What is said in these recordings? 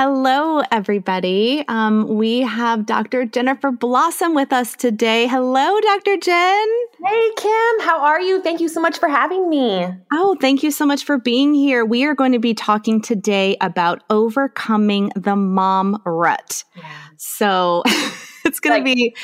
Hello, everybody. Um, we have Dr. Jennifer Blossom with us today. Hello, Dr. Jen. Hey, Kim. How are you? Thank you so much for having me. Oh, thank you so much for being here. We are going to be talking today about overcoming the mom rut. Yeah. So it's going like, to be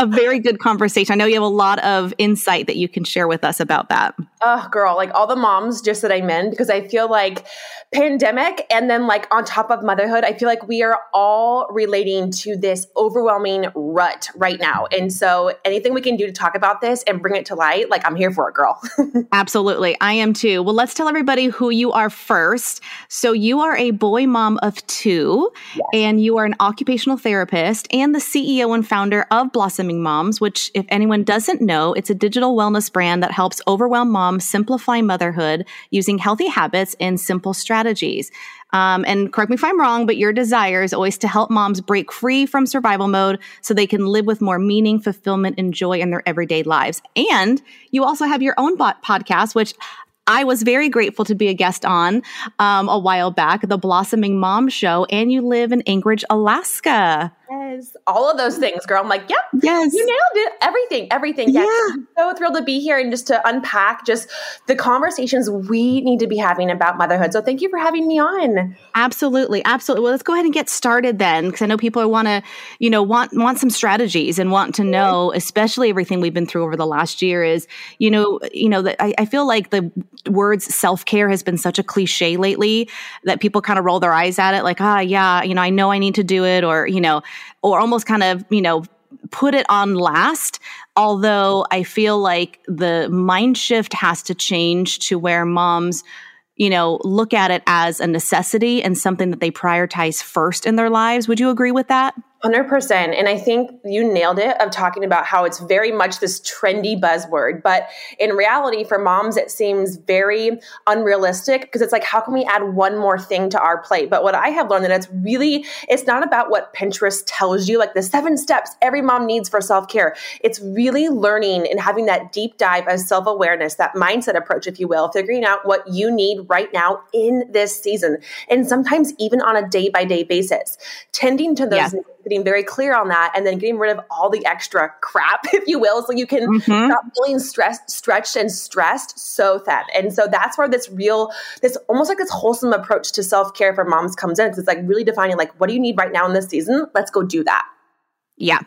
a very good conversation. I know you have a lot of insight that you can share with us about that. Oh, girl, like all the moms just that I'm in, because I feel like pandemic and then like on top of motherhood, I feel like we are all relating to this overwhelming rut right now. And so anything we can do to talk about this and bring it to light, like I'm here for it, girl. Absolutely. I am too. Well, let's tell everybody who you are first. So you are a boy mom of two, yes. and you are an occupational therapist and the CEO and founder of Blossom Moms, which, if anyone doesn't know, it's a digital wellness brand that helps overwhelmed moms simplify motherhood using healthy habits and simple strategies. Um, and correct me if I'm wrong, but your desire is always to help moms break free from survival mode so they can live with more meaning, fulfillment, and joy in their everyday lives. And you also have your own podcast, which I was very grateful to be a guest on um, a while back, the Blossoming Mom Show, and you live in Anchorage, Alaska. Yes, all of those things, girl. I'm like, yep, yes, you nailed it. Everything, everything. Yes. Yeah, I'm so thrilled to be here and just to unpack just the conversations we need to be having about motherhood. So thank you for having me on. Absolutely, absolutely. Well, let's go ahead and get started then, because I know people want to, you know, want want some strategies and want to know, especially everything we've been through over the last year. Is you know, you know that I, I feel like the words self care has been such a cliche lately that people kind of roll their eyes at it, like, ah, yeah, you know, I know I need to do it, or you know or almost kind of, you know, put it on last. Although I feel like the mind shift has to change to where moms, you know, look at it as a necessity and something that they prioritize first in their lives. Would you agree with that? 100%. And I think you nailed it of talking about how it's very much this trendy buzzword. But in reality, for moms, it seems very unrealistic because it's like, how can we add one more thing to our plate? But what I have learned that it's really, it's not about what Pinterest tells you, like the seven steps every mom needs for self care. It's really learning and having that deep dive of self awareness, that mindset approach, if you will, figuring out what you need right now in this season. And sometimes even on a day by day basis, tending to those. Yeah getting very clear on that and then getting rid of all the extra crap, if you will, so you can mm-hmm. stop feeling stressed, stretched and stressed so thin. And so that's where this real, this almost like this wholesome approach to self-care for moms comes in. It's like really defining like, what do you need right now in this season? Let's go do that. Yeah,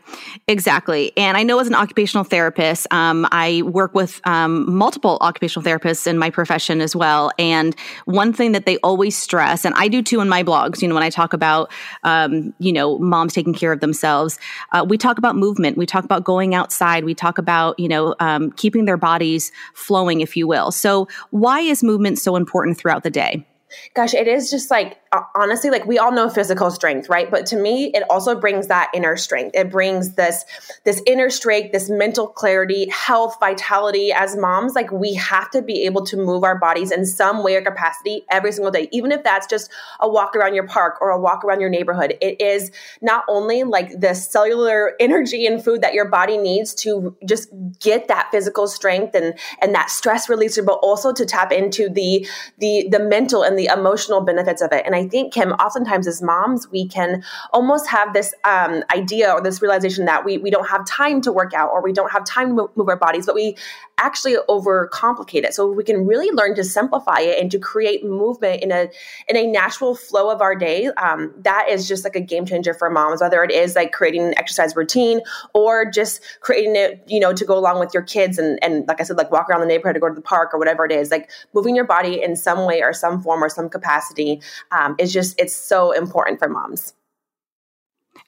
exactly. And I know as an occupational therapist, um, I work with um, multiple occupational therapists in my profession as well. And one thing that they always stress, and I do too in my blogs, you know, when I talk about, um, you know, moms taking care of themselves, uh, we talk about movement, we talk about going outside, we talk about, you know, um, keeping their bodies flowing, if you will. So, why is movement so important throughout the day? Gosh, it is just like Uh, honestly, like we all know physical strength, right? But to me, it also brings that inner strength. It brings this this inner strength, this mental clarity, health, vitality. As moms, like we have to be able to move our bodies in some way or capacity every single day, even if that's just a walk around your park or a walk around your neighborhood. It is not only like the cellular energy and food that your body needs to just get that physical strength and and that stress releaser, but also to tap into the the the mental and the emotional benefits of it. And I think, Kim, oftentimes as moms, we can almost have this um, idea or this realization that we, we don't have time to work out or we don't have time to move our bodies, but we actually overcomplicate it. So we can really learn to simplify it and to create movement in a in a natural flow of our day. Um, that is just like a game changer for moms, whether it is like creating an exercise routine or just creating it, you know, to go along with your kids and and like I said, like walk around the neighborhood or go to the park or whatever it is. Like moving your body in some way or some form or some capacity um, Um, is just it's so important for moms.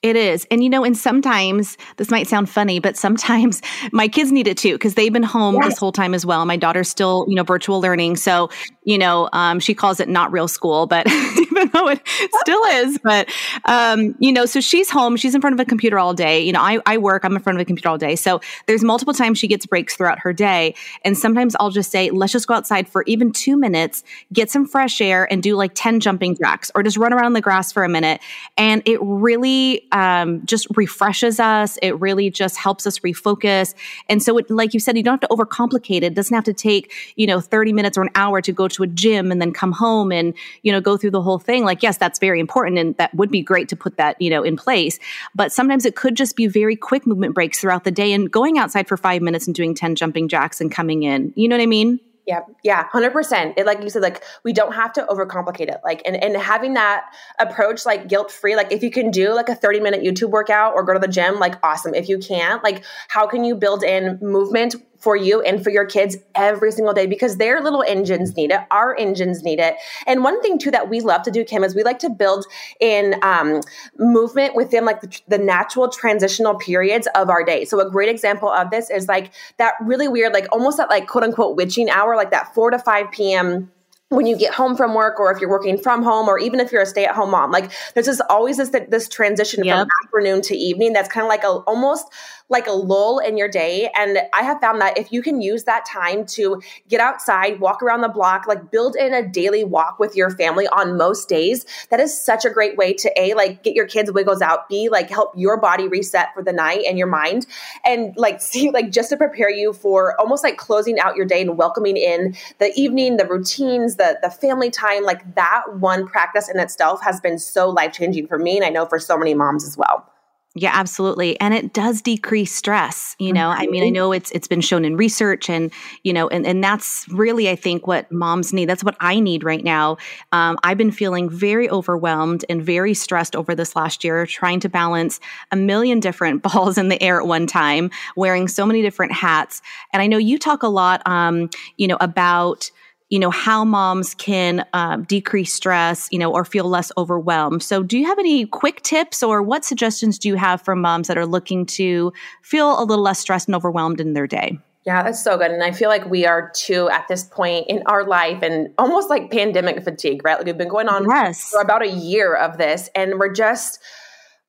It is. And you know, and sometimes this might sound funny, but sometimes my kids need it too because they've been home yes. this whole time as well. My daughter's still, you know, virtual learning. So, you know, um, she calls it not real school, but even though it still is, but, um, you know, so she's home, she's in front of a computer all day. You know, I, I work, I'm in front of a computer all day. So there's multiple times she gets breaks throughout her day. And sometimes I'll just say, let's just go outside for even two minutes, get some fresh air and do like 10 jumping jacks or just run around the grass for a minute. And it really, um, just refreshes us. It really just helps us refocus. And so, it, like you said, you don't have to overcomplicate it. It doesn't have to take, you know, 30 minutes or an hour to go to a gym and then come home and, you know, go through the whole thing. Like, yes, that's very important. And that would be great to put that, you know, in place. But sometimes it could just be very quick movement breaks throughout the day and going outside for five minutes and doing 10 jumping jacks and coming in. You know what I mean? Yeah, yeah, hundred percent. It like you said, like we don't have to overcomplicate it. Like and and having that approach, like guilt free. Like if you can do like a thirty minute YouTube workout or go to the gym, like awesome. If you can't, like how can you build in movement for you and for your kids every single day because their little engines need it. Our engines need it. And one thing too that we love to do, Kim, is we like to build in um, movement within like the, the natural transitional periods of our day. So a great example of this is like that really weird, like almost that like quote unquote witching hour, like that 4 to 5 p.m when you get home from work or if you're working from home or even if you're a stay-at-home mom like there's just always this this transition yep. from afternoon to evening that's kind of like a almost like a lull in your day. And I have found that if you can use that time to get outside, walk around the block, like build in a daily walk with your family on most days, that is such a great way to A, like get your kids' wiggles out, B, like help your body reset for the night and your mind. And like see, like just to prepare you for almost like closing out your day and welcoming in the evening, the routines, the the family time, like that one practice in itself has been so life-changing for me. And I know for so many moms as well. Yeah, absolutely. And it does decrease stress, you know. Mm-hmm. I mean, I mm-hmm. know it's it's been shown in research and, you know, and, and that's really I think what moms need. That's what I need right now. Um, I've been feeling very overwhelmed and very stressed over this last year, trying to balance a million different balls in the air at one time, wearing so many different hats. And I know you talk a lot um, you know, about you know how moms can uh, decrease stress you know or feel less overwhelmed so do you have any quick tips or what suggestions do you have for moms that are looking to feel a little less stressed and overwhelmed in their day yeah, that's so good. And I feel like we are too at this point in our life and almost like pandemic fatigue, right? Like we've been going on yes. for about a year of this and we're just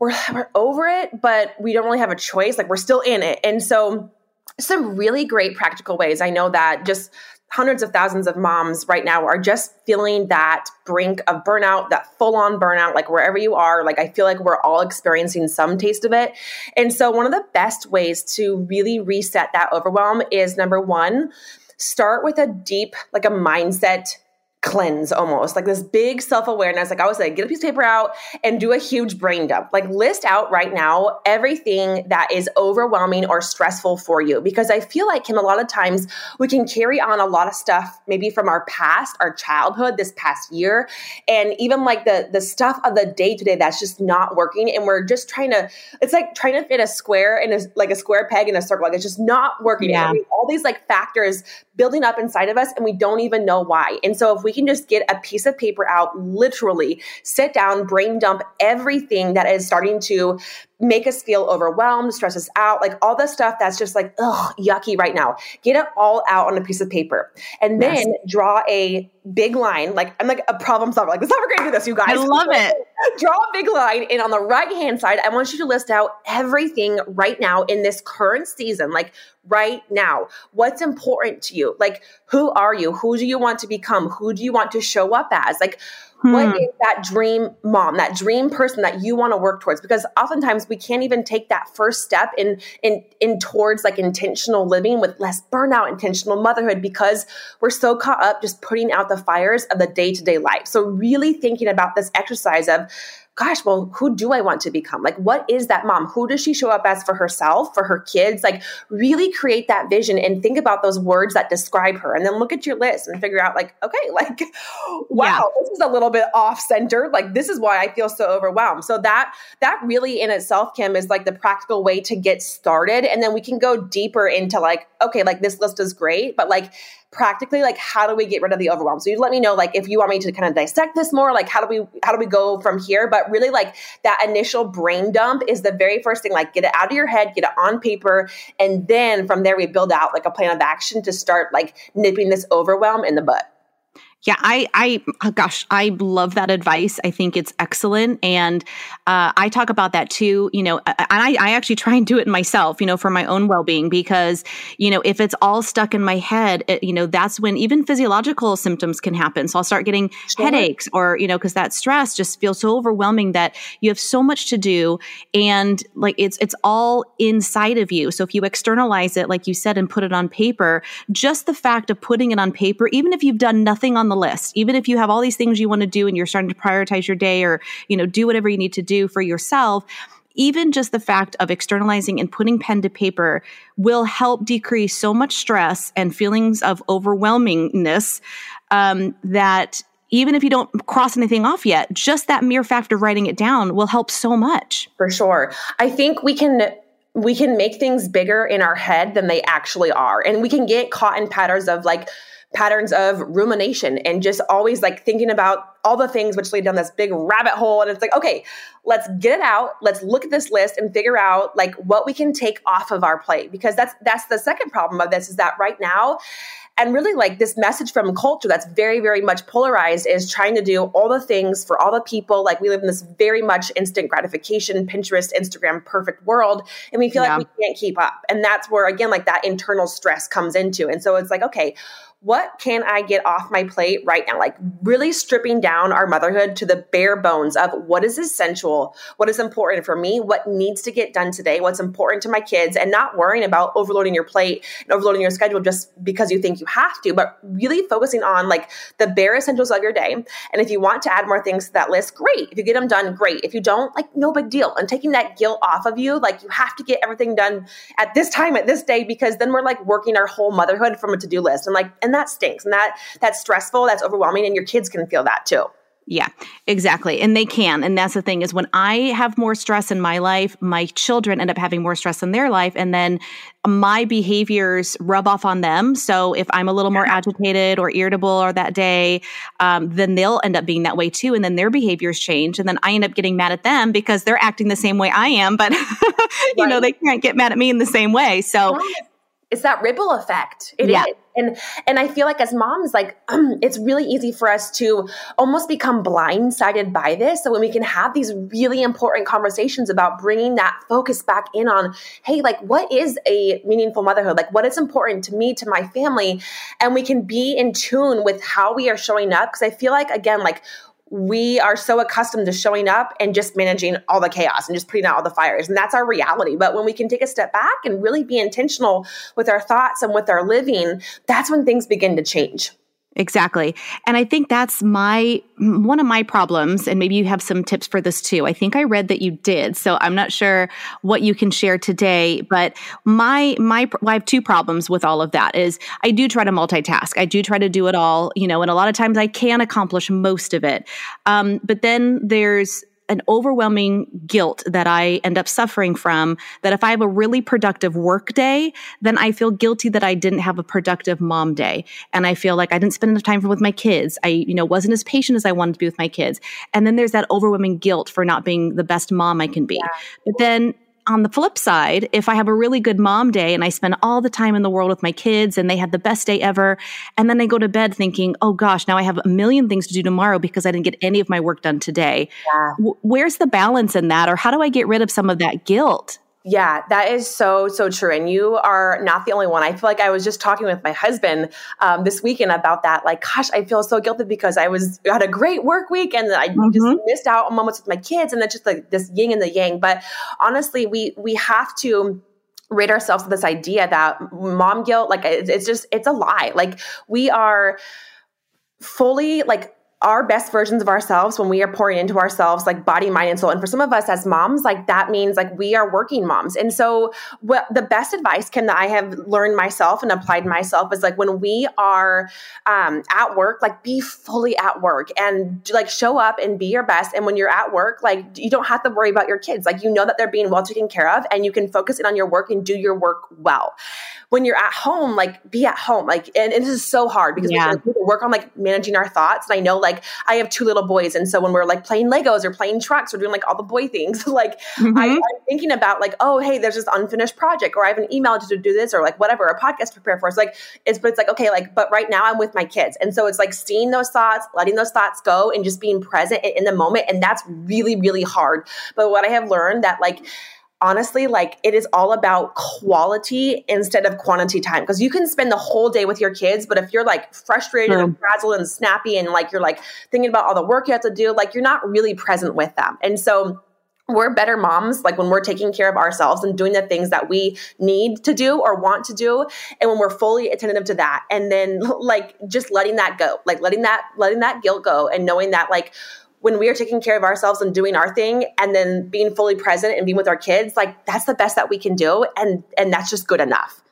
we're we're over it, but we don't really have a choice. Like we're still in it. And so some really great practical ways. I know that just hundreds of thousands of moms right now are just feeling that brink of burnout, that full on burnout, like wherever you are. Like, I feel like we're all experiencing some taste of it. And so, one of the best ways to really reset that overwhelm is number one, start with a deep, like a mindset cleanse almost like this big self-awareness like i was like get a piece of paper out and do a huge brain dump. Like list out right now everything that is overwhelming or stressful for you because i feel like kim a lot of times we can carry on a lot of stuff maybe from our past our childhood this past year and even like the the stuff of the day to day that's just not working and we're just trying to it's like trying to fit a square in a like a square peg in a circle like it's just not working yeah. all these like factors building up inside of us and we don't even know why. And so if we can just get a piece of paper out, literally sit down, brain dump everything that is starting to make us feel overwhelmed, stress us out, like all the stuff that's just like, ugh, yucky right now. Get it all out on a piece of paper. And then yes. draw a big line. Like, I'm like a problem solver. Like, this is how we're going to do this, you guys. I love it. draw a big line. And on the right hand side, I want you to list out everything right now in this current season. Like, right now. What's important to you? Like, who are you? Who do you want to become? Who do you want to show up as? Like, Hmm. What is that dream mom, that dream person that you want to work towards? Because oftentimes we can't even take that first step in in in towards like intentional living with less burnout, intentional motherhood, because we're so caught up just putting out the fires of the day to day life. So really thinking about this exercise of gosh, well, who do I want to become? Like, what is that mom? Who does she show up as for herself, for her kids? Like, really create that vision and think about those words that describe her. And then look at your list and figure out, like, okay, like, wow, yeah. this is a little bit off center. Like, this is why I feel so overwhelmed. So, that, that really in itself, Kim, is like the practical way to get started. And then we can go deeper into, like, okay, like this list is great, but like, practically like how do we get rid of the overwhelm? So you let me know like if you want me to kind of dissect this more like how do we how do we go from here? But really like that initial brain dump is the very first thing like get it out of your head get it on paper and then from there we build out like a plan of action to start like nipping this overwhelm in the butt yeah, I, I, oh gosh, I love that advice. I think it's excellent, and uh, I talk about that too. You know, and I, I actually try and do it myself. You know, for my own well being, because you know, if it's all stuck in my head, it, you know, that's when even physiological symptoms can happen. So I'll start getting sure. headaches, or you know, because that stress just feels so overwhelming that you have so much to do, and like it's it's all inside of you. So if you externalize it, like you said, and put it on paper, just the fact of putting it on paper, even if you've done nothing on the list. Even if you have all these things you want to do and you're starting to prioritize your day or, you know, do whatever you need to do for yourself, even just the fact of externalizing and putting pen to paper will help decrease so much stress and feelings of overwhelmingness um, that even if you don't cross anything off yet, just that mere fact of writing it down will help so much. For sure. I think we can we can make things bigger in our head than they actually are. And we can get caught in patterns of like patterns of rumination and just always like thinking about all the things which lead down this big rabbit hole. And it's like okay let's get it out. Let's look at this list and figure out like what we can take off of our plate. Because that's that's the second problem of this is that right now and really like this message from culture that's very very much polarized is trying to do all the things for all the people. Like we live in this very much instant gratification pinterest instagram perfect world and we feel yeah. like we can't keep up. And that's where again like that internal stress comes into. And so it's like okay what can I get off my plate right now? Like really stripping down our motherhood to the bare bones of what is essential, what is important for me, what needs to get done today, what's important to my kids, and not worrying about overloading your plate and overloading your schedule just because you think you have to, but really focusing on like the bare essentials of your day. And if you want to add more things to that list, great. If you get them done, great. If you don't, like no big deal. And taking that guilt off of you, like you have to get everything done at this time, at this day, because then we're like working our whole motherhood from a to do list. And like, and and that stinks and that that's stressful that's overwhelming and your kids can feel that too yeah, exactly. And they can. And that's the thing is when I have more stress in my life, my children end up having more stress in their life. And then my behaviors rub off on them. So if I'm a little more agitated or irritable or that day, um, then they'll end up being that way too. And then their behaviors change. And then I end up getting mad at them because they're acting the same way I am. But, you right. know, they can't get mad at me in the same way. So it's that ripple effect. It yeah. is and and i feel like as moms like it's really easy for us to almost become blindsided by this. So when we can have these really important conversations about bringing that focus back in on hey like what is a meaningful motherhood? Like what is important to me to my family? And we can be in tune with how we are showing up. Because i feel like again like we are so accustomed to showing up and just managing all the chaos and just putting out all the fires. And that's our reality. But when we can take a step back and really be intentional with our thoughts and with our living, that's when things begin to change. Exactly. And I think that's my one of my problems and maybe you have some tips for this too. I think I read that you did. So I'm not sure what you can share today, but my my I have two problems with all of that is I do try to multitask. I do try to do it all, you know, and a lot of times I can accomplish most of it. Um, but then there's an overwhelming guilt that I end up suffering from that if I have a really productive work day, then I feel guilty that I didn't have a productive mom day. And I feel like I didn't spend enough time with my kids. I, you know, wasn't as patient as I wanted to be with my kids. And then there's that overwhelming guilt for not being the best mom I can be. Yeah. But then on the flip side, if I have a really good mom day and I spend all the time in the world with my kids and they had the best day ever, and then I go to bed thinking, oh gosh, now I have a million things to do tomorrow because I didn't get any of my work done today. Yeah. W- where's the balance in that? Or how do I get rid of some of that guilt? Yeah, that is so, so true. And you are not the only one. I feel like I was just talking with my husband um, this weekend about that. Like, gosh, I feel so guilty because I was had a great work week and I mm-hmm. just missed out on moments with my kids and that's just like this yin and the yang. But honestly, we we have to rid ourselves of this idea that mom guilt, like it's just it's a lie. Like we are fully like our best versions of ourselves when we are pouring into ourselves like body mind and soul. And for some of us as moms like that means like we are working moms. And so what the best advice can i have learned myself and applied myself is like when we are um, at work like be fully at work and like show up and be your best. And when you're at work like you don't have to worry about your kids. Like you know that they're being well taken care of and you can focus in on your work and do your work well when you're at home, like be at home. Like, and, and this is so hard because yeah. we work on like managing our thoughts. And I know like I have two little boys. And so when we're like playing Legos or playing trucks, we're doing like all the boy things. like mm-hmm. I, am thinking about like, oh, hey, there's this unfinished project or I have an email to do this or like whatever, a podcast to prepare for. It's like, it's, but it's like, okay, like, but right now I'm with my kids. And so it's like seeing those thoughts, letting those thoughts go and just being present in the moment. And that's really, really hard. But what I have learned that like, honestly, like it is all about quality instead of quantity time. Because you can spend the whole day with your kids, but if you're like frustrated and frazzled and snappy and like you're like thinking about all the work you have to do, like you're not really present with them. And so we're better moms like when we're taking care of ourselves and doing the things that we need to do or want to do and when we're fully attentive to that and then like just letting that go like letting that letting that guilt go and knowing that like when we are taking care of ourselves and doing our thing and then being fully present and being with our kids like that's the best that we can do. And and that's just good enough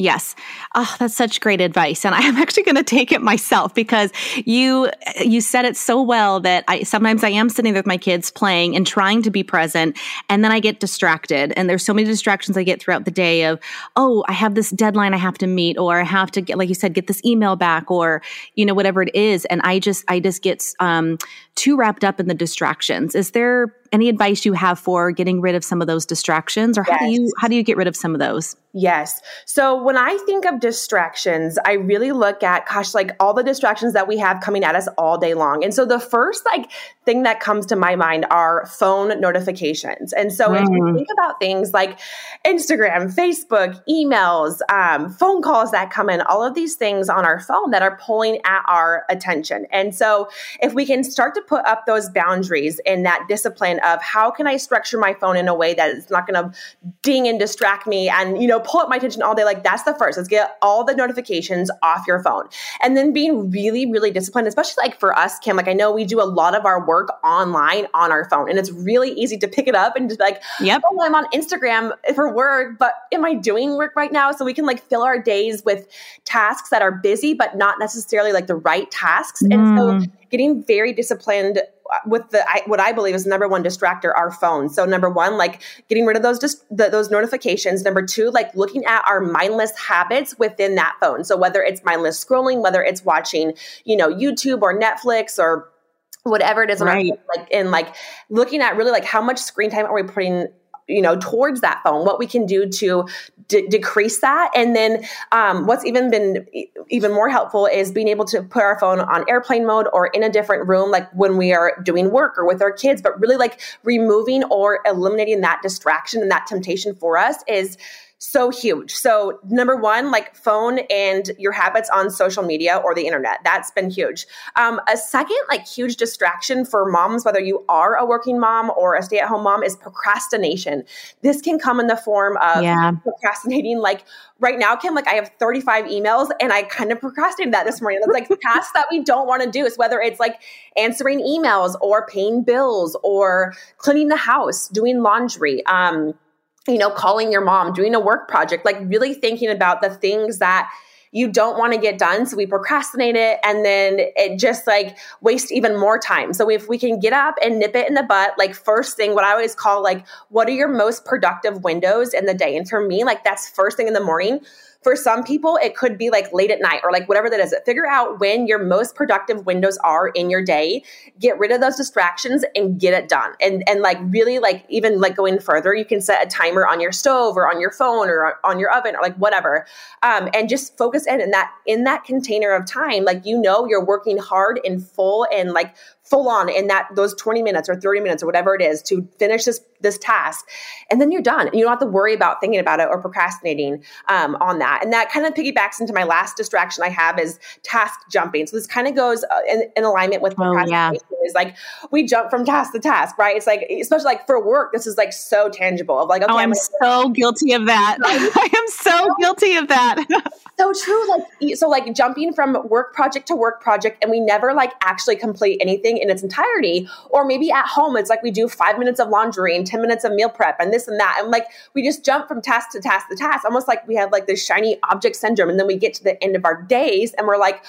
Yes. Oh, that's such great advice. And I'm actually going to take it myself because you you said it so well that I sometimes I am sitting with my kids playing and trying to be present and then I get distracted. And there's so many distractions I get throughout the day of, oh, I have this deadline I have to meet or I have to get like you said get this email back or you know whatever it is and I just I just get um too wrapped up in the distractions. Is there any advice you have for getting rid of some of those distractions or yes. how do you how do you get rid of some of those? Yes. So when i think of distractions i really look at gosh like all the distractions that we have coming at us all day long. And so the first like thing that comes to my mind are phone notifications and so mm. if you mm. think about things like instagram facebook emails um, phone calls that come in all of these things on our phone that are pulling at our attention and so if we can start to put up those boundaries and that discipline of how can I structure my phone in a way that it's not going to ding and distract me and, you know, pull up my attention all day. Like that's the first. Let's get all the notifications off your phone. And then being really, really disciplined, especially like for us, Kim, like I know we do a lot of our work online on our phone and it's really easy to pick it up and just like, yep. oh, I'm on Instagram for work, but am I doing work right now? So we can like fill our days with tasks that are busy, but not necessarily like the right tasks. Mm. And so mm. getting very disciplined with the I, what I believe is number one distractor, our phone. So number one, like getting rid of those just the, those notifications. Number two, like looking at our mindless habits within that phone. So whether it's mindless scrolling, whether it's watching, you know, YouTube or Netflix or whatever it is, right. like in like looking at really like how much screen time are we putting you know towards that phone what we can do to d- decrease that and then um, what's even been even more helpful is being able to put our phone on airplane mode or in a different room like when we are doing work or with our kids but really like removing or eliminating that distraction and that temptation for us is so huge. So, number one, like phone and your habits on social media or the internet. That's been huge. Um, a second, like huge distraction for moms, whether you are a working mom or a stay at home mom, is procrastination. This can come in the form of yeah. procrastinating, like right now, Kim, like I have 35 emails and I kind of procrastinated that this morning. It's like tasks that we don't want to do. Is whether it's like answering emails or paying bills or cleaning the house, doing laundry. Um, you know, calling your mom, doing a work project, like really thinking about the things that you don't want to get done. So we procrastinate it and then it just like waste even more time. So if we can get up and nip it in the butt, like first thing, what I always call like, what are your most productive windows in the day? And for me, like that's first thing in the morning for some people, it could be like late at night or like whatever that is. Figure out when your most productive windows are in your day. Get rid of those distractions and get it done. And and like really like even like going further, you can set a timer on your stove or on your phone or on your oven or like whatever. Um, and just focus in in that in that container of time. Like you know you're working hard and full and like full on in that those 20 minutes or 30 minutes or whatever it is to finish this this task. And then you're done. And you don't have to worry about thinking about it or procrastinating um, on that. And that kind of piggybacks into my last distraction i have is task jumping. So this kind of goes uh, in, in, alignment with procrastination oh, yeah. is like we jump from task to task right? It's like especially like for work this is like so tangible of like okay, oh, i'm, I'm so guilty of that. I am so guilty of that. So true like so like jumping from work project to work project and we never like actually complete anything in its entirety or maybe at home it's like we do five minutes of laundry and 10 minutes of meal prep and this and that. And like we just jump from task to task to task almost like we have like this shiny object syndrome. And then we get to the end of our days and we're like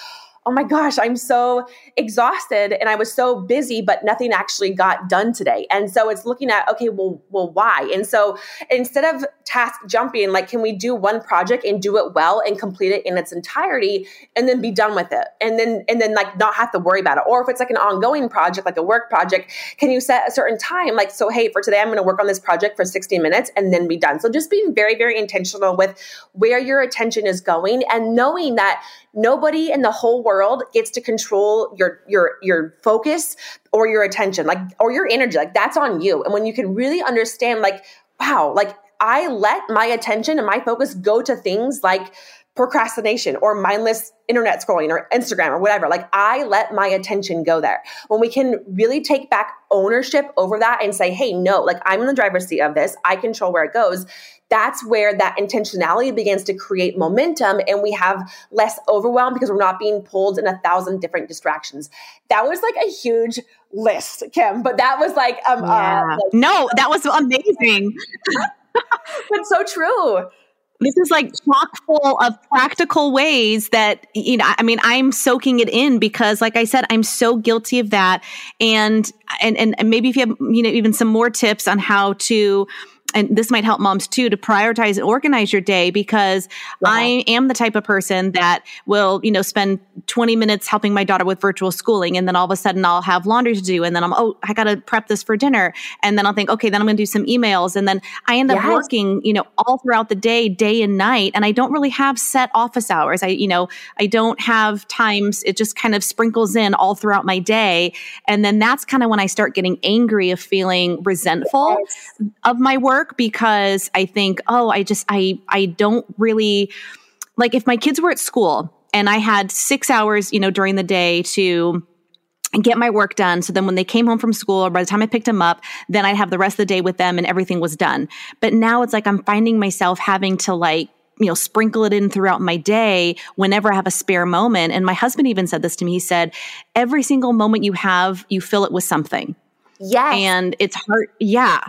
oh my gosh, I'm so exhausted and I was so busy, but nothing actually got done today. And so it's looking at, okay, well, well, why? And so instead of task jumping, like, can we do one project and do it well and complete it in its entirety and then be done with it? And then, and then like not have to worry about it. Or if it's like an ongoing project, like a work project, can you set a certain time? Like, so, hey, for today, I'm going to work on this project for 60 minutes and then be done. So just being very, very intentional with where your attention is going and knowing that nobody in the whole world gets to control your your your focus or your attention like or your energy like that's on you and when you can really understand like wow like i let my attention and my focus go to things like procrastination or mindless internet scrolling or Instagram or whatever. Like I let my attention go there. When we can really take back ownership over that and say, hey, no, like I'm in the driver's seat of this, I control where it goes, that's where that intentionality begins to create momentum and we have less overwhelm because we're not being pulled in a thousand different distractions. That was like a huge list, Kim, but that was like, um, uh, yeah. uh, like, no, that was amazing. but so true this is like chock full of practical ways that you know i mean i'm soaking it in because like i said i'm so guilty of that and and and maybe if you have you know even some more tips on how to and this might help moms too to prioritize and organize your day because. I am the type of person that will, you know, spend 20 minutes helping my daughter with virtual schooling. And then all of a sudden I'll have laundry to do. And then I'm, oh, I got to prep this for dinner. And then I'll think, okay, then I'm going to do some emails. And then I end up working, you know, all throughout the day, day and night. And I don't really have set office hours. I, you know, I don't have times. It just kind of sprinkles in all throughout my day. And then that's kind of when I start getting angry of feeling resentful yes. of my work work because I think, oh, I just I I don't really like if my kids were at school and I had 6 hours, you know, during the day to get my work done. So then when they came home from school or by the time I picked them up, then I'd have the rest of the day with them and everything was done. But now it's like I'm finding myself having to like you know, sprinkle it in throughout my day whenever I have a spare moment. And my husband even said this to me. He said, every single moment you have, you fill it with something. Yes. And it's hard. Yeah.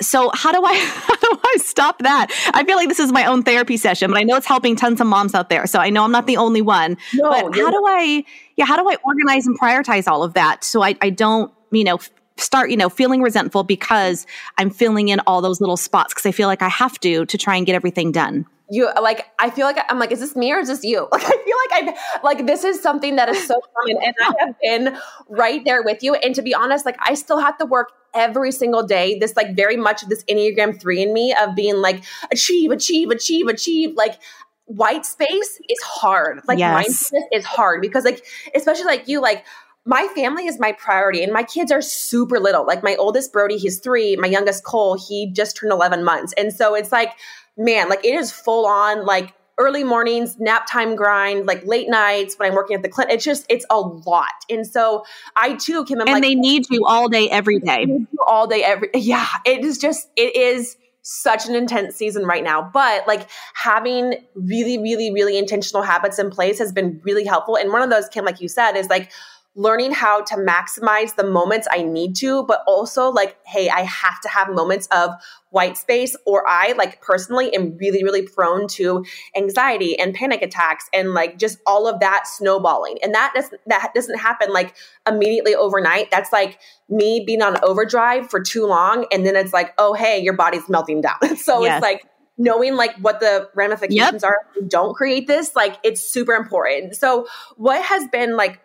So how do I how do I stop that? I feel like this is my own therapy session, but I know it's helping tons of moms out there. So I know I'm not the only one. No, but how do I yeah, how do I organize and prioritize all of that so I, I don't, you know, start, you know, feeling resentful because I'm filling in all those little spots because I feel like I have to to try and get everything done you like i feel like i'm like is this me or is this you? Like i feel like i like this is something that is so common and i have been right there with you. And to be honest like i still have to work every single day this like very much of this enneagram 3 in me of being like achieve achieve achieve achieve. Like white space is hard. Like yes. mindfulness is hard because like especially like you like my family is my priority and my kids are super little like my oldest brody he's three my youngest cole he just turned 11 months and so it's like man, like it is full on like early mornings, nap time grind, like late nights when I'm working at the clinic. It's just, it's a lot. And so I too, I'm and like, they need you all day, every day. All day, every, yeah. It is just, it is such an intense season right now. But like having really, really, really intentional habits in place has been really helpful. And one of those, Kim, like you said, is like, learning how to maximize the moments I need to, but also like, hey, I have to have moments of white space, or I like personally am really, really prone to anxiety and panic attacks and like just all of that snowballing. And that doesn't that doesn't happen like immediately overnight. That's like me being on overdrive for too long, and then it's like, oh hey, your body's melting down. so yes. it's like knowing like what the ramifications yep. are don't create this like it's super important so what has been like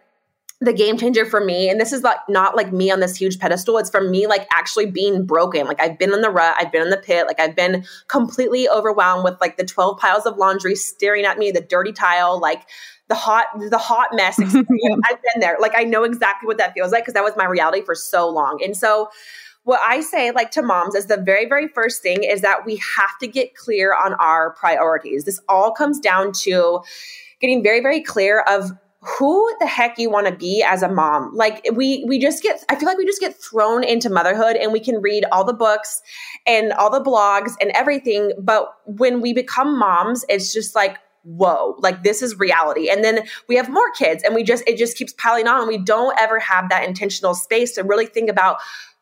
the game changer for me and this is like not like me on this huge pedestal it's from me like actually being broken. Like i've been in the rut i've been in the pit like i've been completely overwhelmed with like the 12 piles of laundry staring at me the dirty tile like the hot the hot mess. I've been there. Like i know exactly what that feels like because that was my reality for so long. And so what I say, like to moms, is the very, very first thing is that we have to get clear on our priorities. This all comes down to getting very, very clear of who the heck you want to be as a mom. Like we we just get i feel like we just get thrown into motherhood and we can read all the books and all the blogs and everything but when we become moms it's just like whoa like this is reality. And then we have more kids and we just it just keeps piling on and we don't ever have that intentional space to really think about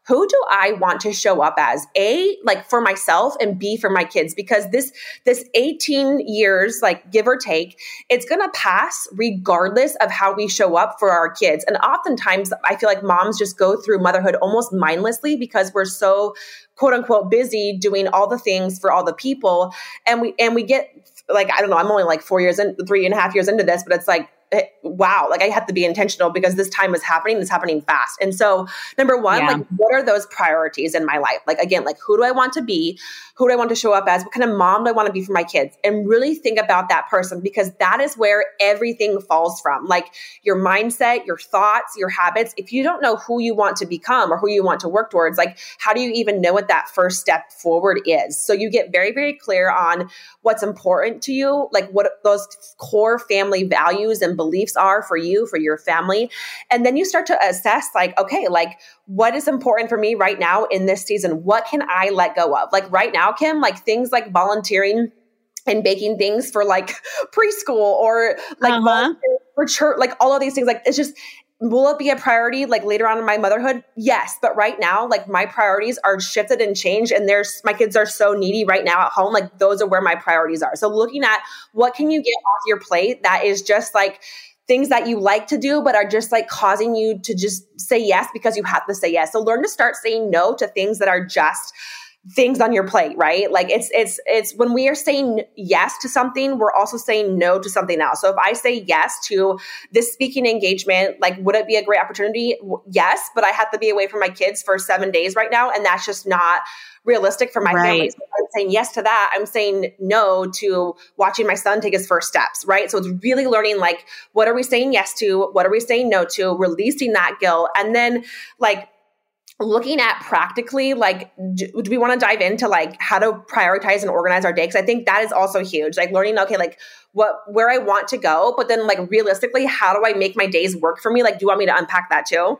who do I want to show up as? A, like for myself and B for my kids because this this 18 years, like give or take, it's to pass regardless of how we show up for our kids. And oftentimes I feel like moms just go through motherhood almost mindlessly because we're so quote unquote busy doing all the things for all the people and we and we get like I don't know, I'm only like four years and three and a half years into this, but it's like wow, like I have to be intentional because this time is happening, it's happening fast. And so, number one, yeah. like, what are those priorities in my life? Like, again, like, who do I want to be? Who do I want to show up as? What kind of mom do I want to be for my kids? And really think about that person because that is where everything falls from. Like, your mindset, your thoughts, your habits. If you don't know who you want to become or who you want to work towards, like, how do you even know what that first step forward is? So, you get very, very clear on what's important to you, like, what those core family values and beliefs are for you, for your family. And then you start to assess, like, okay, like, what is important for me right now in this season? What can I let go of? Like, right now, Kim, like things like volunteering and baking things for like preschool or like uh-huh. for church, like all of these things. Like, it's just, will it be a priority like later on in my motherhood yes but right now like my priorities are shifted and changed and there's my kids are so needy right now at home like those are where my priorities are so looking at what can you get off your plate that is just like things that you like to do but are just like causing you to just say yes because you have to say yes. So learn to start saying no to things that are just things on your plate, right? Like it's it's it's when we are saying yes to something, we're also saying no to something else. So if I say yes to this speaking engagement, like would it be a great opportunity? Yes, but I have to be away from my kids for 7 days right now and that's just not realistic for my right. family. So I'm saying yes to that. I'm saying no to watching my son take his first steps, right? So it's really learning like what are we saying yes to? What are we saying no to? Releasing that guilt and then like looking at practically like do, do we want to dive into like how to prioritize and organize our day because i think that is also huge like learning okay like what where i want to go but then like realistically how do i make my days work for me like do you want me to unpack that too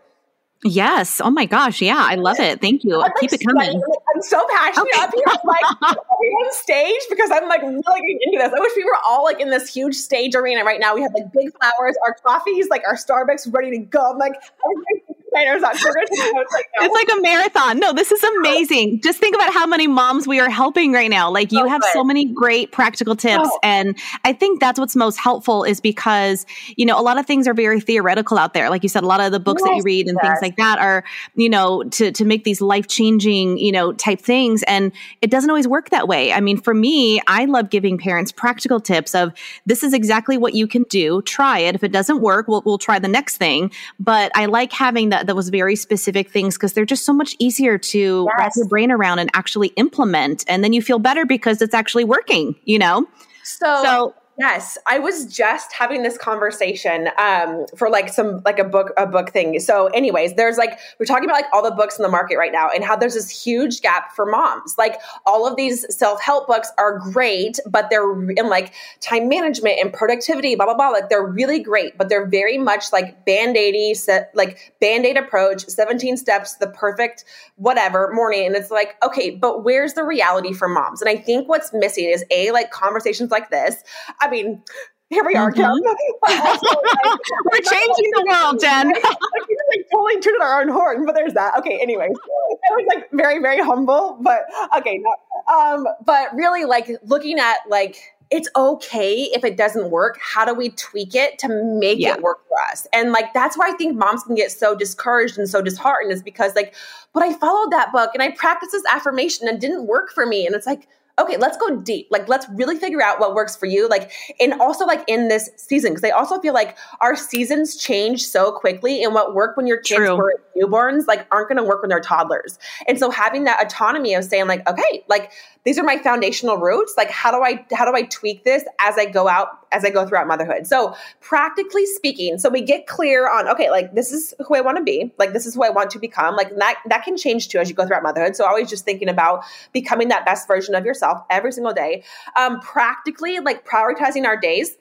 Yes. Oh my gosh. Yeah. I love it. Thank you. I'm Keep like, it coming. I'm so passionate okay. up here, like on stage because I'm like really getting into this. I wish we were all like in this huge stage arena right now. We have like big flowers, our coffees, like our Starbucks ready to go. I'm like, it's like a marathon. No, this is amazing. Just think about how many moms we are helping right now. Like you have so many great practical tips. Oh. And I think that's what's most helpful is because, you know, a lot of things are very theoretical out there. Like you said, a lot of the books yes, that you read and yes. things like that are, you know, to, to make these life changing, you know, type things. And it doesn't always work that way. I mean, for me, I love giving parents practical tips of this is exactly what you can do. Try it. If it doesn't work, we'll, we'll try the next thing. But I like having that that was very specific things because they're just so much easier to yes. wrap your brain around and actually implement. And then you feel better because it's actually working, you know? So, so Yes, I was just having this conversation um, for like some like a book a book thing. So, anyways, there's like we're talking about like all the books in the market right now and how there's this huge gap for moms. Like all of these self help books are great, but they're in like time management and productivity, blah blah blah. Like they're really great, but they're very much like band aidy, set like band aid approach, seventeen steps, the perfect whatever morning, and it's like okay, but where's the reality for moms? And I think what's missing is a like conversations like this. I mean, here we are, mm-hmm. also, like, We're changing the world, Jen. like totally tooted our own horn, but there's that. Okay, anyways, I was like very, very humble, but okay. No, um, but really, like looking at like it's okay if it doesn't work. How do we tweak it to make yeah. it work for us? And like that's why I think moms can get so discouraged and so disheartened is because like, but I followed that book and I practiced this affirmation and it didn't work for me. And it's like, okay, let's go deep. Like, let's really figure out what works for you. Like, and also like in this season, because I also feel like our seasons change so quickly, and what worked when your kids True. were newborns, like, aren't going to work when they're toddlers. And so having that autonomy of saying, like, okay, like these are my foundational roots. Like, how do I how do I tweak this as I go out as I go throughout motherhood? So, practically speaking, so we get clear on okay, like this is who I want to be. Like, this is who I want to become. Like that that can change too as you go throughout motherhood. So, always just thinking about becoming that best version of yourself every single day. Um, practically, like prioritizing our days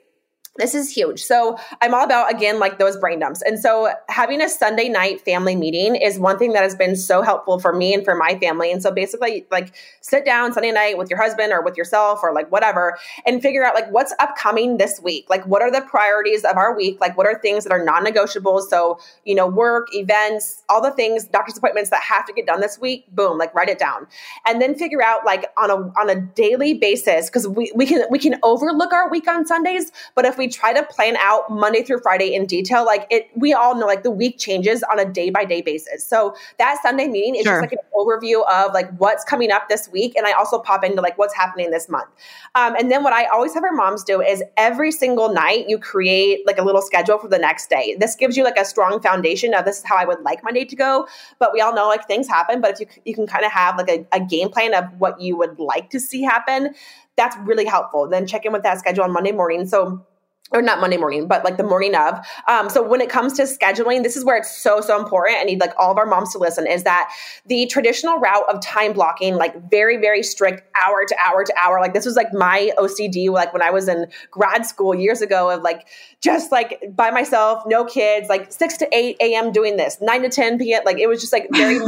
this is huge. So I'm all about again like those brain dumps. And so having a Sunday night family meeting is one thing that has been so helpful for me and for my family. And so basically like sit down Sunday night with your husband or with yourself or like whatever and figure out like what's upcoming this week. Like what are the priorities of our week? Like what are things that are non-negotiable? So, you know, work, events, all the things, doctor's appointments that have to get done this week, boom, like write it down. And then figure out like on a on a daily basis because we, we can we can overlook our week on Sundays, but if we we try to plan out Monday through Friday in detail, like it, we all know like the week changes on a day by day basis. So that Sunday meeting is sure. just like an overview of like what's coming up this week. And I also pop into like what's happening this month. Um, and then what I always have our moms do is every single night you create like a little schedule for the next day. This gives you like a strong foundation of this is how I would like my day to go. But we all know like things happen, but if you, you can kind of have like a, a game plan of what you would like to see happen, that's really helpful. Then check in with that schedule on Monday morning. So or not Monday morning, but like the morning of. Um, so when it comes to scheduling, this is where it's so so important. I need like all of our moms to listen. Is that the traditional route of time blocking, like very very strict hour to hour to hour. Like this was like my OCD, like when I was in grad school years ago, of like just like by myself, no kids, like six to eight a.m. doing this, nine to ten p.m. Like it was just like very.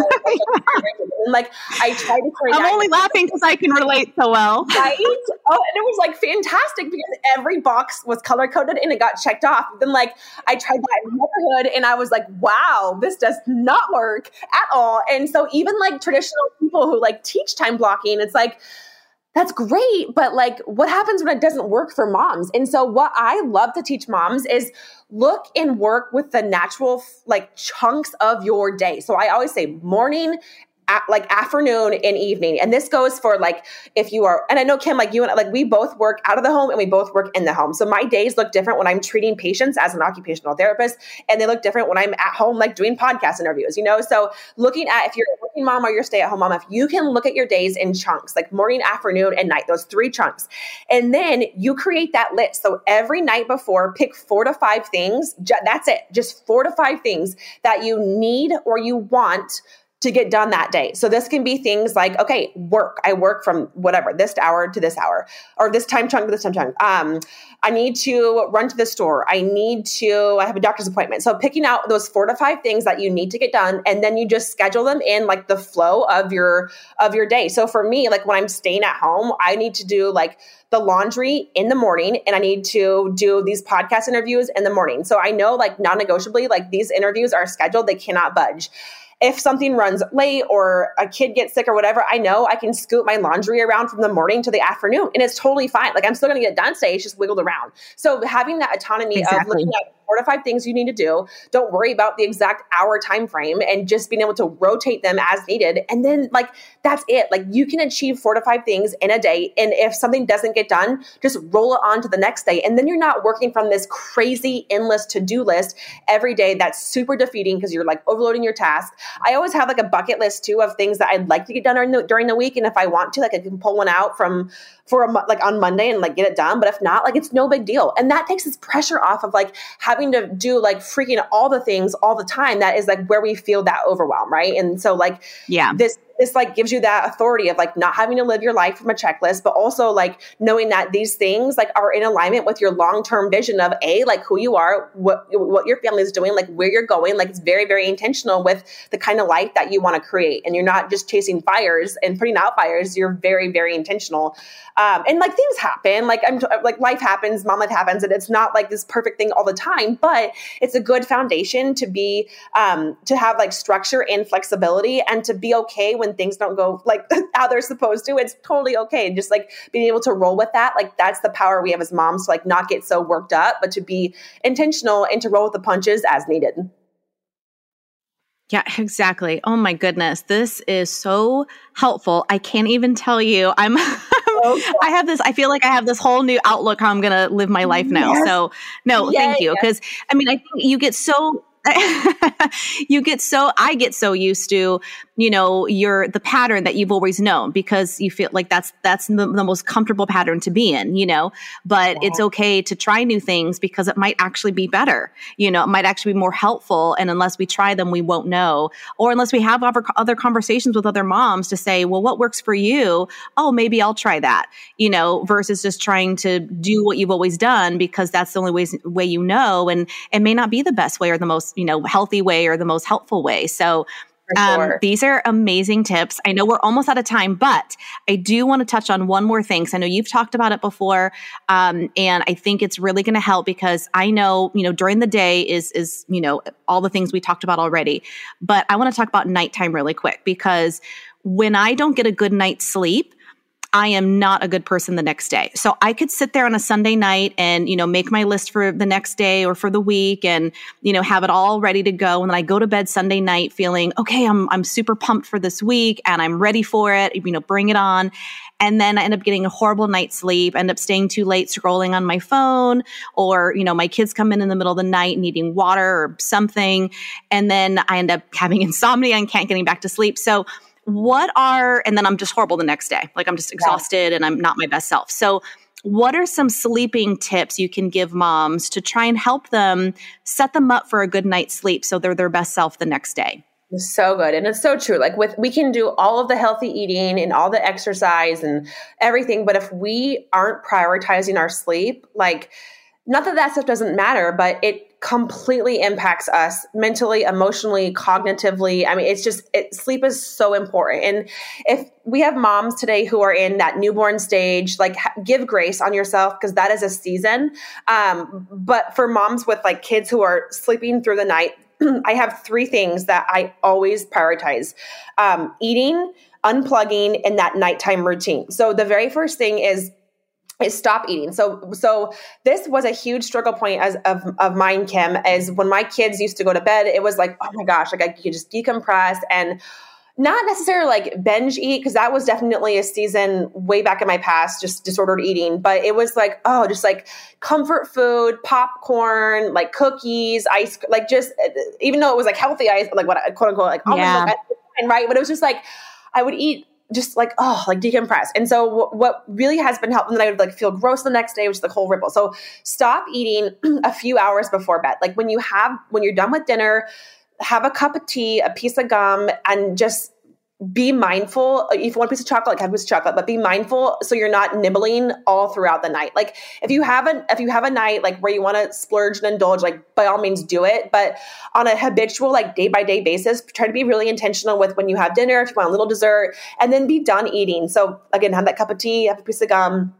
and like I tried to. I'm only laughing because I can relate so well. Right? Oh, and it was like fantastic because every box was color coded and it got checked off. Then like I tried that in and I was like, wow, this does not work at all. And so even like traditional people who like teach time blocking, it's like that's great, but like what happens when it doesn't work for moms? And so what I love to teach moms is look and work with the natural like chunks of your day. So I always say morning, like afternoon and evening. And this goes for like if you are, and I know Kim, like you and like we both work out of the home and we both work in the home. So my days look different when I'm treating patients as an occupational therapist, and they look different when I'm at home, like doing podcast interviews, you know? So looking at if you're a working mom or you're stay at home mom, if you can look at your days in chunks, like morning, afternoon, and night, those three chunks, and then you create that list. So every night before, pick four to five things. That's it. Just four to five things that you need or you want to get done that day. So this can be things like, okay, work. I work from whatever, this hour to this hour, or this time chunk to this time chunk. Um, I need to run to the store. I need to, I have a doctor's appointment. So picking out those four to five things that you need to get done, and then you just schedule them in like the flow of your of your day. So for me, like when I'm staying at home, I need to do like the laundry in the morning and I need to do these podcast interviews in the morning. So I know like non-negotiably, like these interviews are scheduled, they cannot budge if something runs late or a kid gets sick or whatever, I know I can scoot my laundry around from the morning to the afternoon and it's totally fine. Like I'm still going to get done today. It's just wiggled around. So having that autonomy exactly. of looking at four to five things you need to do. Don't worry about the exact hour time frame and just being able to rotate them as needed. And then like that's it. Like you can achieve four to five things in a day. And if something doesn't get done, just roll it on to the next day. And then you're not working from this crazy endless to-do list every day that's super defeating because you're like overloading your task. I always have like a bucket list too of things that I'd like to get done during the, during the week. And if I want to, like I can pull one out from for a like on Monday and like get it done. But if not, like it's no big deal. And that takes this pressure off of like having to do like freaking all the things all the time. That is like where we feel that overwhelm, right? And so like yeah, this this like gives you that authority of like not having to live your life from a checklist, but also like knowing that these things like are in alignment with your long-term vision of a like who you are, what what your family is doing, like where you're going. Like it's very, very intentional with the kind of life that you want to create. And you're not just chasing fires and putting out fires. You're very, very intentional. Um, and like things happen, like I'm like life happens, mom life happens, and it's not like this perfect thing all the time, but it's a good foundation to be um, to have like structure and flexibility and to be okay when when things don't go like how they're supposed to. It's totally okay. Just like being able to roll with that, like that's the power we have as moms to like not get so worked up, but to be intentional and to roll with the punches as needed. Yeah, exactly. Oh my goodness. This is so helpful. I can't even tell you. I'm I'm I have this, I feel like I have this whole new outlook how I'm going to live my life now. Yes. So, no, Yay, thank you. Because, yes. I mean, I think you get so you get so I get so used to, you know, your the pattern that you've always known because you feel like that's that's the, the most comfortable pattern to be in, you know. But it's okay to try new things because it might actually be better. You know, it might actually be more helpful and unless we try them we won't know or unless we have other, other conversations with other moms to say, "Well, what works for you? Oh, maybe I'll try that." You know, versus just trying to do what you've always done because that's the only way way you know and it may not be the best way or the most you know healthy way or the most helpful way so um, these are amazing tips. I know we're almost out of time, but I do want to touch on one more thing. So I know you've talked about it before, um, and I think it's really going to help because I know you know during the day is is you know all the things we talked about already, but I want to talk about nighttime really quick because when I don't get a good night's sleep, I am not a good person the next day. So I could sit there on a Sunday night and, you know, make my list for the next day or for the week and, you know, have it all ready to go. And then I go to bed Sunday night feeling, okay, I'm, I'm super pumped for this week and I'm ready for it, you know, bring it on. And then I end up getting a horrible night's sleep, end up staying too late scrolling on my phone, or, you know, my kids come in in the middle of the night needing water or something. And then I end up having insomnia and can't getting back to sleep. So, what are, and then I'm just horrible the next day. Like I'm just exhausted and I'm not my best self. So, what are some sleeping tips you can give moms to try and help them set them up for a good night's sleep so they're their best self the next day? So good. And it's so true. Like with we can do all of the healthy eating and all the exercise and everything, but if we aren't prioritizing our sleep, like not that that stuff doesn't matter, but it completely impacts us mentally, emotionally, cognitively. I mean, it's just it, sleep is so important. And if we have moms today who are in that newborn stage, like give grace on yourself because that is a season. Um, but for moms with like kids who are sleeping through the night, I have three things that I always prioritize: um, eating, unplugging, and that nighttime routine. So the very first thing is is stop eating. So so this was a huge struggle point as of, of mine, Kim, is when my kids used to go to bed, it was like, oh my gosh, like I could just decompress and not necessarily like binge eat because that was definitely a season way back in my past just disordered eating but it was like oh just like comfort food popcorn like cookies ice like just uh, even though it was like healthy ice like what I quote unquote like almond yeah. milk right but it was just like i would eat just like oh like decompress. And so w- what really has been helpful then i would like feel gross the next day which is the whole ripple. So stop eating a few hours before bed. Like when you have when you're done with dinner have a cup of tea a piece of gum and just be mindful uh, if you want a piece of chocolate like have a piece of chocolate but be mindful so you're not nibbling all throughout the night. Like if you have a if you have a night like where you want to splurge and indulge like by all means do it. But on a habitual like day by day basis try to be really intentional with when you have dinner if you want a little dessert and then be done eating. So again have that cup of tea have a piece of gum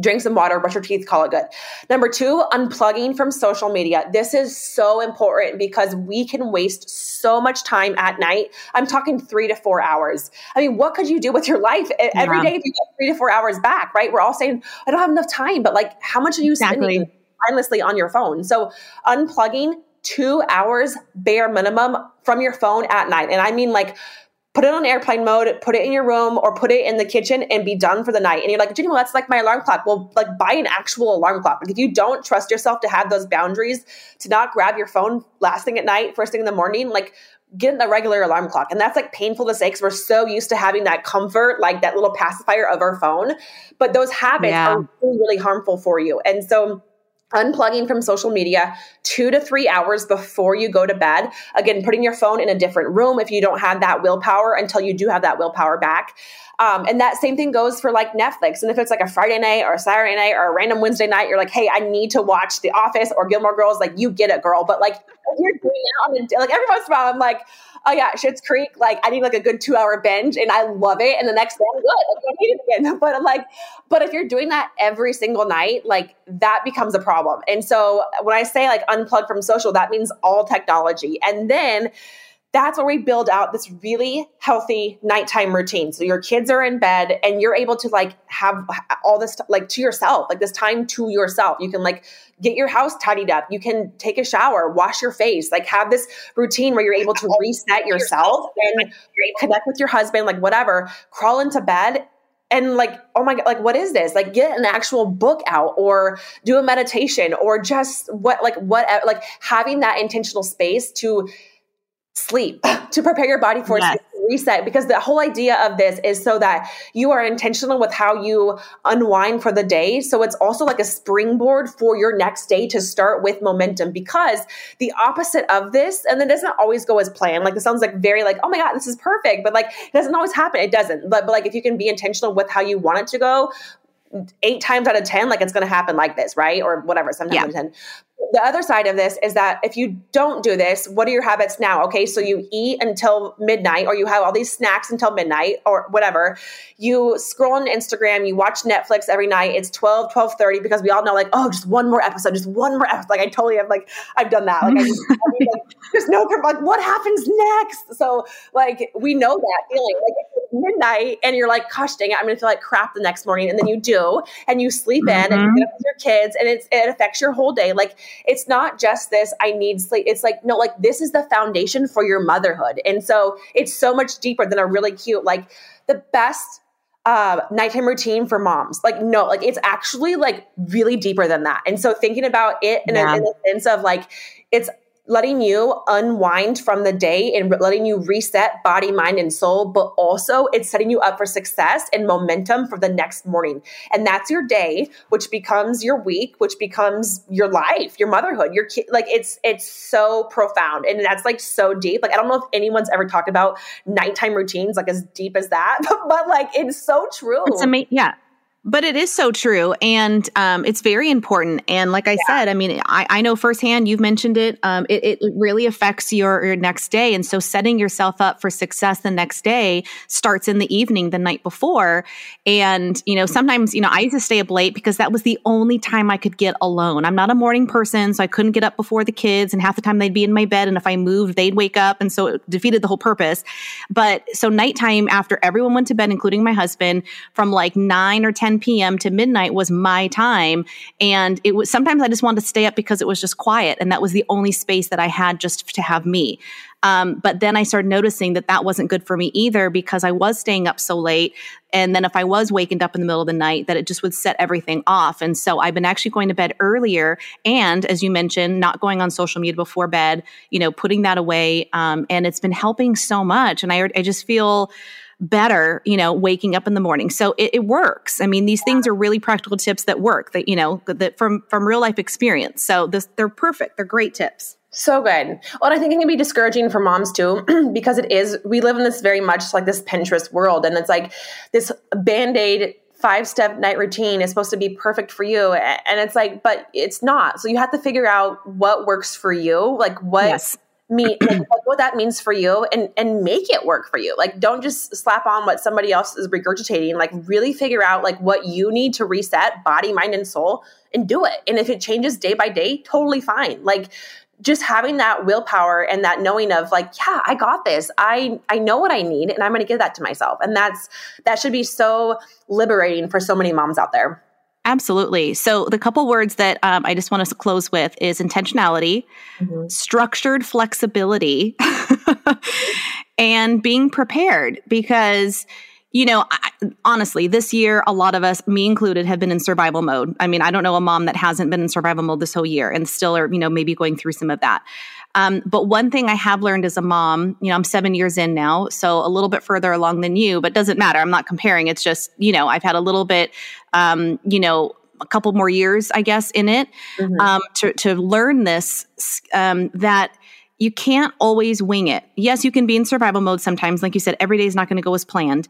drink some water, brush your teeth, call it good. Number two, unplugging from social media. This is so important because we can waste so much time at night. I'm talking three to four hours. I mean, what could you do with your life yeah. every day if you get three to four hours back, right? We're all saying, I don't have enough time, but like, how much are you exactly. spending mindlessly on your phone? So, unplugging two hours bare minimum from your phone at night. And I mean, like, put it on airplane mode, put it in your room or put it in the kitchen and be done for the night. And you're like, Jenny, well, that's like my alarm clock. Well, like buy an actual alarm clock. Like if you don't trust yourself to have those boundaries, to not grab your phone last thing at night, first thing in the morning, like get a regular alarm clock. And that's like painful to say because we're so used to having that comfort, like that little pacifier of our phone. But those habits yeah. are really, really harmful for you. And so unplugging from social media two to three hours before you go to bed. Again, putting your phone in a different room if you don't have that willpower until you do have that willpower back. Um, and that same thing goes for like Netflix. And if it's like a Friday night or a Saturday night or a random Wednesday night, you're like, hey, I need to watch The Office or Gilmore Girls. Like, you get it, girl. But like, you're doing it on the, like every once in a while, I'm like, oh yeah, Schitt's Creek. Like, I need like a good two hour binge, and I love it. And the next day, I'm good. Need it again. But I'm like, but if you're doing that every single night, like that becomes a problem. And so when I say like unplug from social, that means all technology, and then that's where we build out this really healthy nighttime routine. So your kids are in bed and you're able to like have all this like to yourself, like this time to yourself. You can like get your house tidied up. You can take a shower, wash your face, like have this routine where you're able to reset yourself and connect with your husband, like whatever, crawl into bed and like oh my god like what is this like get an actual book out or do a meditation or just what like what like having that intentional space to sleep to prepare your body for yes. reset because the whole idea of this is so that you are intentional with how you unwind for the day so it's also like a springboard for your next day to start with momentum because the opposite of this and it doesn't always go as planned like it sounds like very like oh my god this is perfect but like it doesn't always happen it doesn't but, but like if you can be intentional with how you want it to go eight times out of 10, like it's going to happen like this, right? Or whatever, sometimes yeah. 10 the other side of this is that if you don't do this, what are your habits now? Okay, so you eat until midnight, or you have all these snacks until midnight, or whatever. You scroll on Instagram, you watch Netflix every night. It's 12, 12 30, because we all know, like, oh, just one more episode, just one more episode. Like, I totally have, like, I've done that. Like, I just, I mean, like, there's no, like, what happens next? So, like, we know that feeling. Like, it's midnight and you're like, gosh dang it, I'm gonna feel like crap the next morning. And then you do, and you sleep mm-hmm. in and you get up with your kids, and it's, it affects your whole day. Like, it's not just this, I need sleep. It's like, no, like, this is the foundation for your motherhood. And so it's so much deeper than a really cute, like, the best uh, nighttime routine for moms. Like, no, like it's actually like really deeper than that. And so thinking about it in, yeah. a, in a sense of like, it's letting you unwind from the day and letting you reset body, mind, and soul, but also it's setting you up for success and momentum for the next morning. And that's your day, which becomes your week, which becomes your life, your motherhood, your kid. Like it's it's so profound. And that's like so deep. Like I don't know if anyone's ever talked about nighttime routines like as deep as that, but, like it's so true. It's amazing. Yeah. But it is so true. And um, it's very important. And like I yeah. said, I mean, I, I, know firsthand, you've mentioned it, um, it, it, really affects your, your next day. And so setting yourself up for success the next day starts in the evening the night before. And, you know, sometimes, you know, I used to stay up late because that was the only time I could get alone. I'm not a morning person, so I couldn't get up before the kids. And half the time they'd be in my bed. And if I moved, they'd wake up. And so it defeated the whole purpose. But so nighttime after everyone went to bed, including my husband, from like 9 or 10 p.m. to midnight was my time. And it was sometimes I just wanted to stay up because it was just quiet. And that was the only space that I had just to have me. Um, but then I started noticing that that wasn't good for me either because I was staying up so late. And then if I was wakened up in the middle of the night, that it just would set everything off. And so I've been actually going to bed earlier. And as you mentioned, not going on social media before bed, you know, putting that away. Um, and it's been helping so much. And I, I just feel, better, you know, waking up in the morning. So it, it works. I mean, these things are really practical tips that work that, you know, that from, from real life experience. So this, they're perfect. They're great tips. So good. Well, I think it can be discouraging for moms too, because it is, we live in this very much like this Pinterest world. And it's like this band aid five step night routine is supposed to be perfect for you. And it's like, but it's not. So you have to figure out what works for you, like what. Yes mean like, what that means for you and and make it work for you. Like don't just slap on what somebody else is regurgitating. Like really figure out like what you need to reset body mind and soul and do it. And if it changes day by day totally fine. Like just having that willpower and that knowing of like yeah i got this. I i know what i need and i'm going to give that to myself. And that's that should be so liberating for so many moms out there Absolutely. So, the couple words that um, I just want to close with is intentionality, mm-hmm. structured flexibility, and being prepared. Because, you know, I, honestly, this year, a lot of us, me included, have been in survival mode. I mean, I don't know a mom that hasn't been in survival mode this whole year and still are, you know, maybe going through some of that. Um, but one thing I have learned as a mom, you know, I'm seven years in now, so a little bit further along than you, but doesn't matter. I'm not comparing. It's just, you know, I've had a little bit, um, you know, a couple more years, I guess, in it mm-hmm. um, to, to learn this um, that you can't always wing it. Yes, you can be in survival mode sometimes. Like you said, every day is not going to go as planned,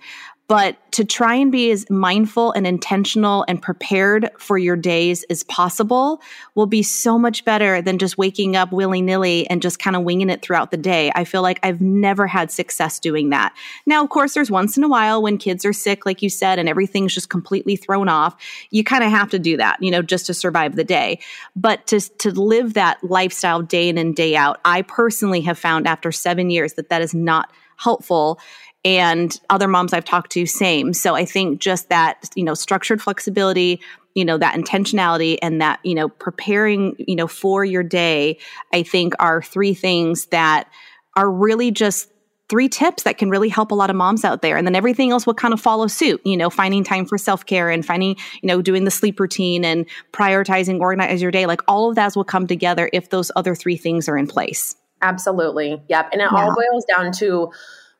but to try and be as mindful and intentional and prepared for your days as possible will be so much better than just waking up willy nilly and just kind of winging it throughout the day. I feel like I've never had success doing that. Now, of course, there's once in a while when kids are sick, like you said, and everything's just completely thrown off. You kind of have to do that, you know, just to survive the day. But to, to live that lifestyle day in and day out, I personally have found after seven years that that is not helpful and other moms I've talked to, same. So I think just that, you know, structured flexibility, you know, that intentionality and that, you know, preparing, you know, for your day, I think are three things that are really just three tips that can really help a lot of moms out there. And then everything else will kind of follow suit, you know, finding time for self care and finding, you know, doing the sleep routine and prioritizing, organize your day. Like all of that will come together if those other three things are in place. Absolutely. Yep. And it yeah. all boils down to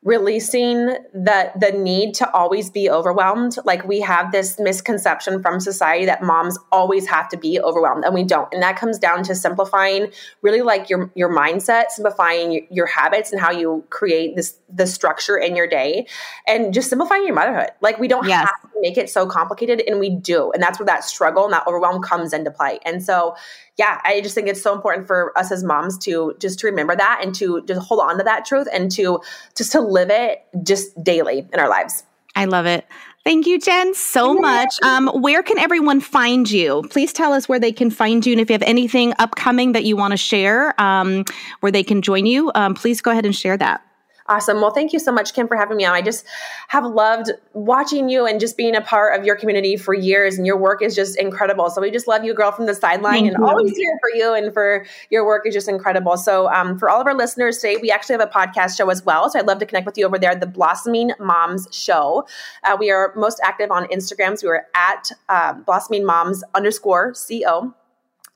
releasing the the need to always be overwhelmed. Like we have this misconception from society that moms always have to be overwhelmed and we don't. And that comes down to simplifying really like your your mindset simplifying your, your habits and how you create this the structure in your day and just simplifying your motherhood. Like we don't yes. have to make it so complicated and we do. And that's where that struggle and that overwhelm comes into play. And so yeah, I just think it's so important for us as moms to just to remember that and to just hold on to that truth and to just to live it just daily in our lives. I love it. Thank you, Jen, so much. Um, where can everyone find you? Please tell us where they can find you. And if you have anything upcoming that you want to share, um, where they can join you, um, please go ahead and share that. Awesome. Well, thank you so much, Kim, for having me on. I just have loved watching you and just being a part of your community for years, and your work is just incredible. So we just love you, girl, from the sideline, and always here for you and for your work is just incredible. So um, for all of our listeners today, we actually have a podcast show as well. So I'd love to connect with you over there, the Blossoming Moms Show. Uh, we are most active on Instagram. So we're at uh, Blossoming Moms underscore co,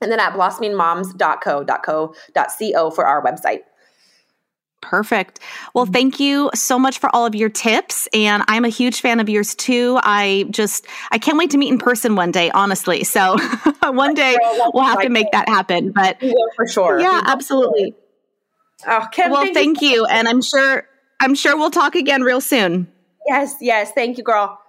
and then at blossomingmoms.co.co.co for our website. Perfect. Well, mm-hmm. thank you so much for all of your tips. And I'm a huge fan of yours too. I just, I can't wait to meet in person one day, honestly. So one day we'll have to make that happen. But for sure. Yeah, absolutely. Oh, Kim, well, thank, you. And I'm sure, I'm sure we'll talk again real soon. Yes, yes. Thank you, girl.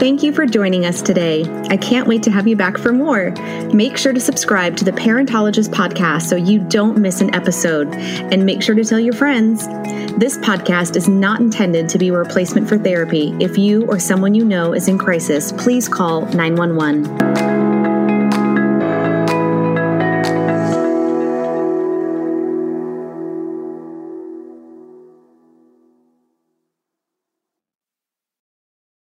Thank you for joining us today. I can't wait to have you back for more. Make sure to subscribe to the Parentologist podcast so you don't miss an episode, and make sure to tell your friends. This podcast is not intended to be a replacement for therapy. If you or someone you know is in crisis, please call 911.